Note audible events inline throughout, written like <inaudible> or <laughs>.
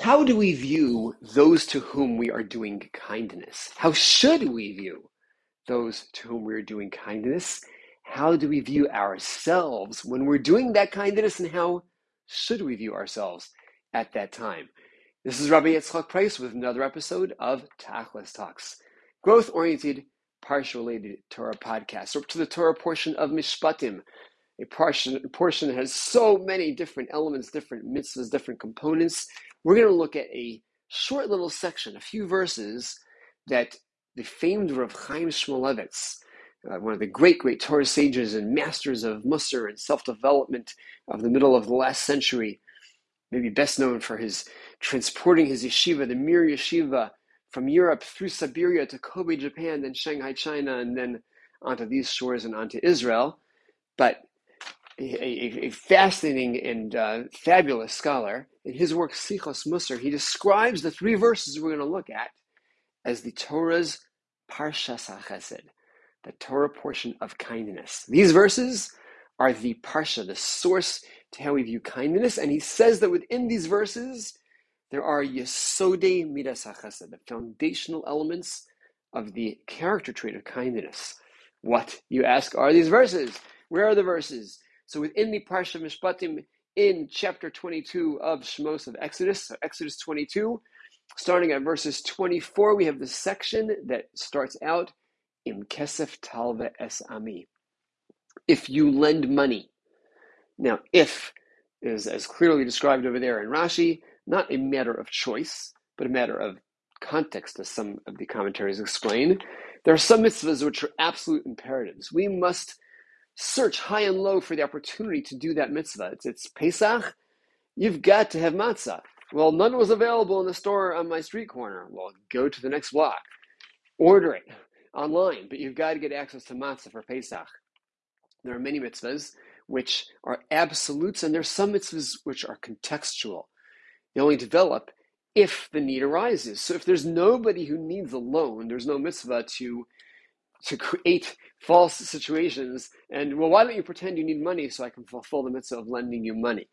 How do we view those to whom we are doing kindness? How should we view those to whom we are doing kindness? How do we view ourselves when we're doing that kindness, and how should we view ourselves at that time? This is Rabbi Yitzchak Price with another episode of Tachlis Talks, growth-oriented, parsha-related Torah podcast. Up to the Torah portion of Mishpatim, a portion, portion that has so many different elements, different mitzvahs, different components. We're going to look at a short little section, a few verses that the famed Rav Chaim Shmulevitz, uh, one of the great, great Torah sages and masters of Musar and self-development of the middle of the last century, maybe best known for his transporting his yeshiva, the Mir Yeshiva, from Europe through Siberia to Kobe, Japan, then Shanghai, China, and then onto these shores and onto Israel. But a, a, fascinating and uh, fabulous scholar. In his work Sichos Musar, he describes the three verses we're going to look at as the Torah's Parshas HaChesed, the Torah portion of kindness. These verses are the Parsha, the source to how we view kindness, and he says that within these verses there are Yesodei Midas HaChesed, the foundational elements of the character trait of kindness. What, you ask, are these verses? Where are the verses? So within the Parsha Mishpatim, in chapter 22 of Shemos of Exodus, so Exodus 22, starting at verses 24, we have the section that starts out Im Kesef Talve Es Ami. If you lend money. Now, if is as clearly described over there in Rashi, not a matter of choice, but a matter of context, as some of the commentaries explain. There are some mitzvahs which are absolute imperatives. We must search high and low for the opportunity to do that mitzvah. It's, it's Pesach, you've got to have matzah. Well, none was available in the store on my street corner. Well, go to the next block, order it online, but you've got to get access to matzah for Pesach. There are many mitzvahs which are absolutes, and there are some mitzvahs which are contextual. They only develop if the need arises. So if there's nobody who needs a loan, there's no mitzvah to to create false situations. And well, why don't you pretend you need money so I can fulfill the mitzvah of lending you money?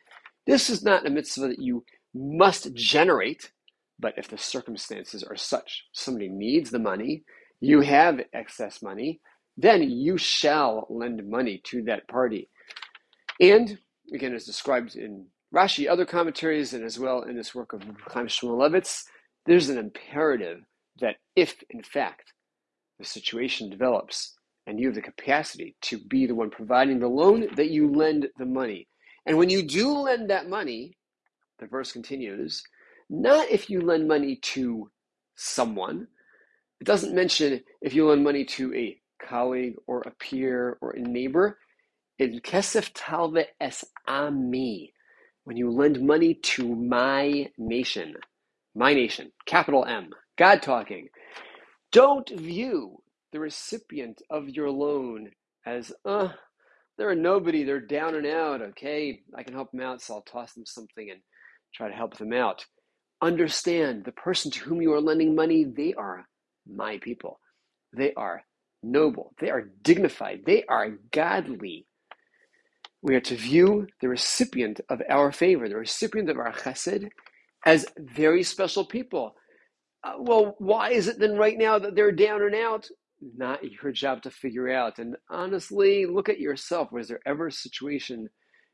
This is not a mitzvah that you must generate, but if the circumstances are such, somebody needs the money, you have excess money, then you shall lend money to that party. And again, as described in Rashi, other commentaries, and as well in this work of Chaim Shmulevitz, there's an imperative that if, in fact, the situation develops and you have the capacity to be the one providing the loan, that you lend the money. And when you do lend that money, the verse continues, not if you lend money to someone. It doesn't mention if you lend money to a colleague or a peer or a neighbor. In kesef talve es ami, when you lend money to my nation, my nation, capital M, God talking, don't view the recipient of your loan as, uh, they're a nobody, they're down and out, okay? I can help them out, so I'll toss them something and try to help them out. Understand the person to whom you are lending money, they are my people. They are noble, they are dignified, they are godly. We are to view the recipient of our favor, the recipient of our chesed, as very special people uh, well, why is it then right now that they're down and out? Not your job to figure out. And honestly, look at yourself. Was there ever a situation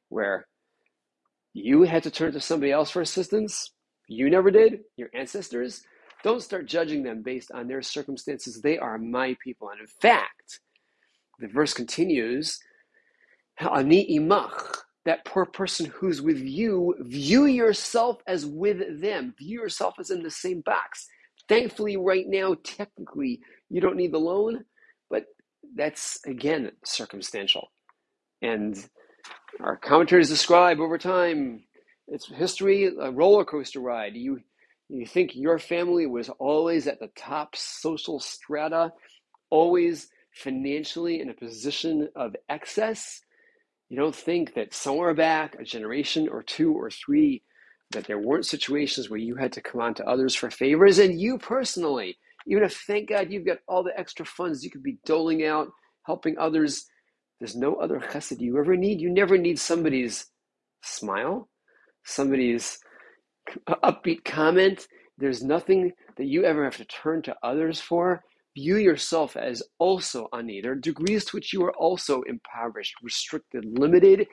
where you had to turn to somebody else for assistance? You never did? Your ancestors? Don't start judging them based on their circumstances. They are my people. And in fact, the verse continues, Ani imach, that poor person who's with you, view yourself as with them. View yourself as in the same box. Thankfully, right now, technically, you don't need the loan, but that's again circumstantial. And our commentators describe over time it's history, a roller coaster ride. You you think your family was always at the top social strata, always financially in a position of excess. You don't think that somewhere back, a generation or two or three that there weren't situations where you had to come on to others for favors, and you personally, even if thank God you've got all the extra funds you could be doling out, helping others, there's no other chesed you ever need. You never need somebody's smile, somebody's upbeat comment. There's nothing that you ever have to turn to others for. View yourself as also ani. There are degrees to which you are also impoverished, restricted, limited,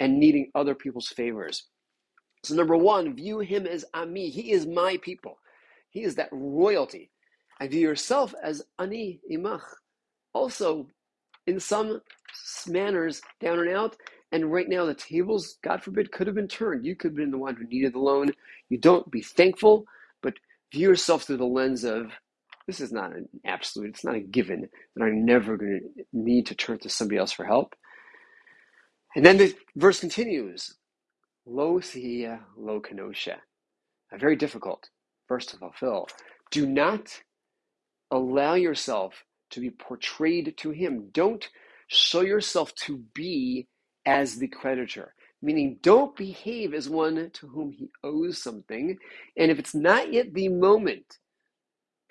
and needing other people's favors. So, number one, view him as ami. He is my people. He is that royalty. And view yourself as ani imach. Also, in some manners, down and out. And right now, the tables, God forbid, could have been turned. You could have been the one who needed the loan. You don't be thankful, but view yourself through the lens of this is not an absolute, it's not a given that I'm never going to need to turn to somebody else for help. And then the verse continues Lo siya lo kanosha. Very difficult verse to fulfill. Do not allow yourself to be portrayed to him. Don't show yourself to be as the creditor, meaning don't behave as one to whom he owes something. And if it's not yet the moment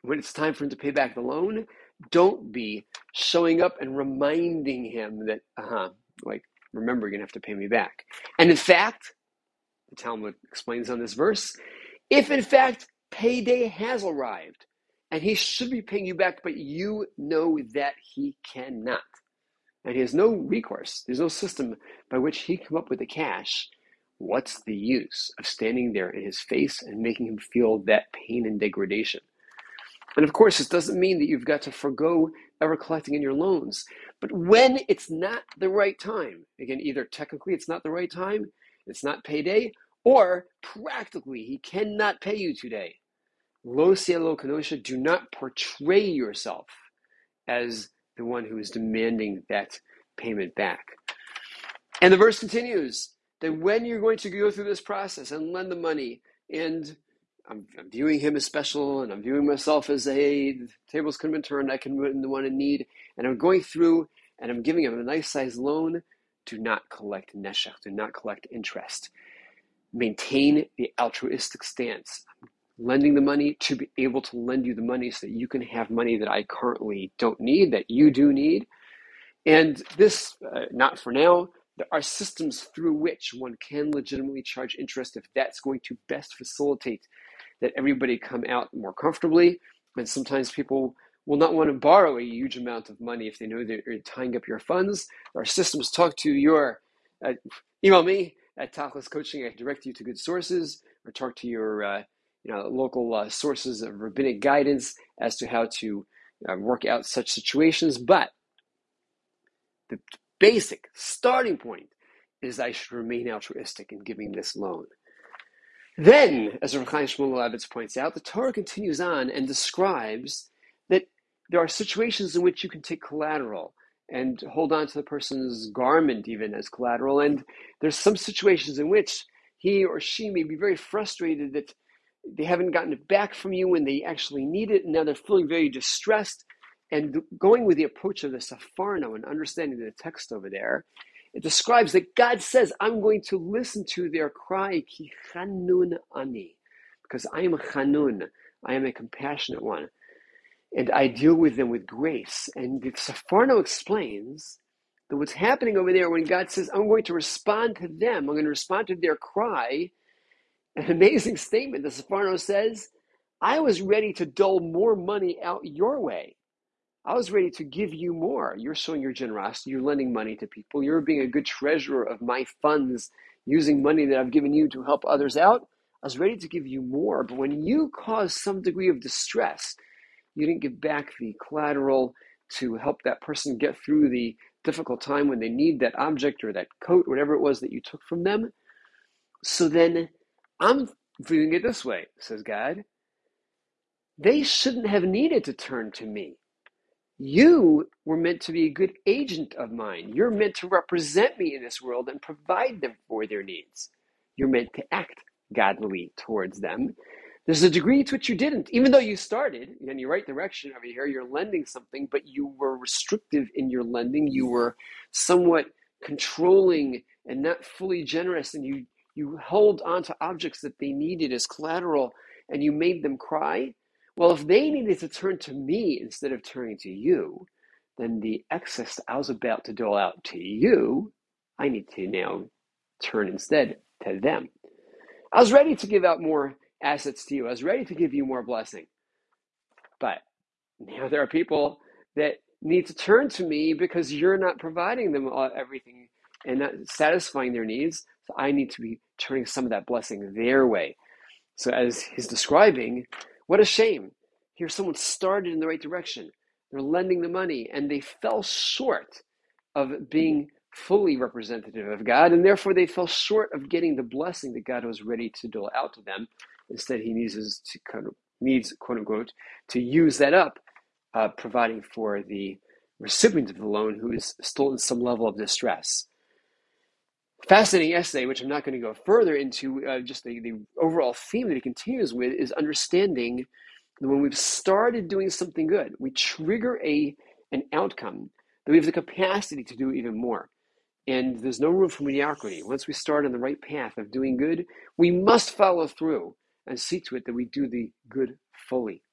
when it's time for him to pay back the loan, don't be showing up and reminding him that, uh huh, like, remember, you're going to have to pay me back. And in fact, the Talmud explains on this verse, if in fact payday has arrived and he should be paying you back, but you know that he cannot, and he has no recourse, there's no system by which he come up with the cash, what's the use of standing there in his face and making him feel that pain and degradation? And of course, this doesn't mean that you've got to forego ever collecting in your loans. But when it's not the right time, again, either technically it's not the right time, it's not payday, or practically he cannot pay you today. Lo cielo kanosha, do not portray yourself as the one who is demanding that payment back. And the verse continues that when you're going to go through this process and lend the money and I'm, I'm, viewing him as special and I'm viewing myself as a the tables could have been turned, I can be the one in need, and I'm going through and I'm giving him a nice size loan. Do not collect neshech, do not collect interest. Maintain the altruistic stance. Lending the money to be able to lend you the money so that you can have money that I currently don't need, that you do need. And this, uh, not for now, there are systems through which one can legitimately charge interest if that's going to best facilitate that everybody come out more comfortably. And sometimes people will not want to borrow a huge amount of money if they know that you're tying up your funds. Our systems talk to your, uh, email me at Tachlis Coaching. I direct you to good sources or talk to your uh, you know, local uh, sources of rabbinic guidance as to how to uh, work out such situations. But the basic starting point is I should remain altruistic in giving this loan. Then, as Rav Chaim Shmulevitz points out, the Torah continues on and describes there are situations in which you can take collateral and hold on to the person's garment even as collateral. And there's some situations in which he or she may be very frustrated that they haven't gotten it back from you when they actually need it, and now they're feeling very distressed. And going with the approach of the Sforno and understanding the text over there, it describes that God says, I'm going to listen to their cry, ki chanun ani, because I am a chanun, I am a compassionate one, and I deal with them with grace. And Sforno explains that what's happening over there when God says, I'm going to respond to them, I'm going to respond to their cry, an amazing statement. The Sforno says, I was ready to dole more money out your way. I was ready to give you more. You're showing your generosity. You're lending money to people. You're being a good treasurer of my funds, using money that I've given you to help others out. I was ready to give you more. But when you cause some degree of distress, you didn't give back the collateral to help that person get through the difficult time when they need that object or that coat, whatever it was that you took from them. So then I'm viewing it this way, says God. They shouldn't have needed to turn to me. You were meant to be a good agent of mine. You're meant to represent me in this world and provide them for their needs. You're meant to act godly towards them. There's a degree to which you didn't, even though you started in your right direction over here, you're lending something, but you were restrictive in your lending. You mm-hmm. were somewhat controlling and not fully generous, and you, you held onto objects that they needed as collateral and you made them cry well, if they mm-hmm. needed to turn to me instead of turning to you, then the excess I was about to dole out to you, I need to now turn instead to them. I was ready to give out more assets to you. I was ready to give you more blessing. But now there are people that need to turn to me because you're not providing them everything and not satisfying their needs. So I need to be turning some of that blessing their way. So as he's describing, what a shame. Here someone started in the right direction. They're lending the money and they fell short of being fully representative of God, and therefore they fell short of getting the blessing that God was ready to dole out to them. Instead, he needs to kind of needs quote unquote to use that up, uh, providing for the recipient of the loan who is still in some level of distress. Fascinating essay, which I'm not going to go further into. Uh, just the, the overall theme that he continues with is understanding that when we've started doing something good, we trigger a an outcome that we have the capacity to do even more. And there's no room for mediocrity. Once we start on the right path of doing good, we must follow through and see to it that we do the good fully.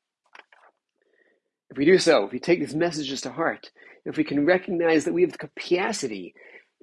If we do so, if we take these messages to heart, if we can recognize that we have the capacity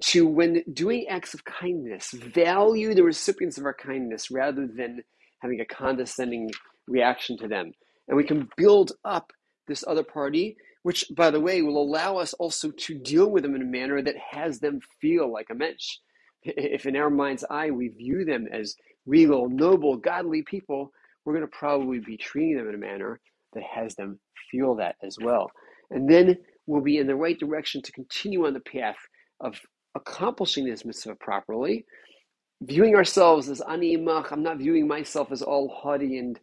to, when doing acts of kindness, value the recipients of our kindness rather than having a condescending reaction to them, and we can build up this other party which, by the way, will allow us also to deal with them in a manner that has them feel like a mensch. If in our mind's eye we view them as regal, noble, godly people, we're going to probably be treating them in a manner that has them feel that as well. And then we'll be in the right direction to continue on the path of accomplishing this mitzvah properly, viewing ourselves as ani imach. I'm not viewing myself as all haughty and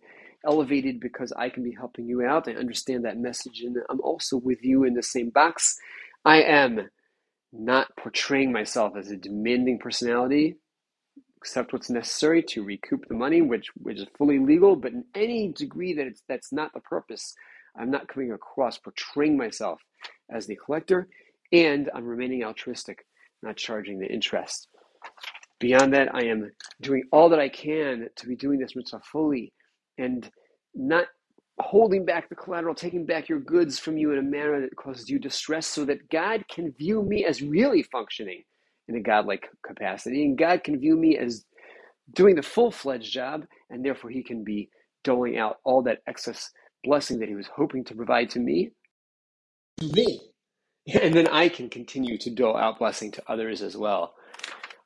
elevated because I can be helping you out. I understand that message, and I'm also with you in the same box. I am not portraying myself as a demanding personality, accept what's necessary to recoup the money, which which is fully legal. But in any degree that it's that's not the purpose, I'm not coming across portraying myself as the collector, and I'm remaining altruistic, not charging the interest. Beyond that, I am doing all that I can to be doing this mitzvah fully and not holding back the collateral, taking back your goods from you in a manner that causes you distress so that God can view me as really functioning in a godlike capacity. And God can view me as doing the full fledged job, and therefore He can be doling out all that excess blessing that He was hoping to provide to me. To me. <laughs> And then I can continue to dole out blessing to others as well.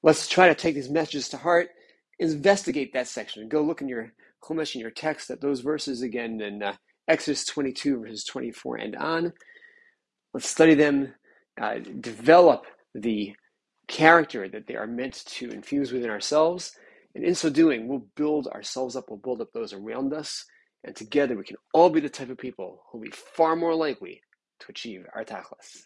Let's try to take these messages to heart, investigate that section, and go look in your Chumash in your text at those verses again in uh, Exodus 22, verses 24 and on. Let's study them, uh, develop the character that they are meant to infuse within ourselves. And in so doing, we'll build ourselves up, we'll build up those around us, and together we can all be the type of people who will be far more likely to achieve our tachlis.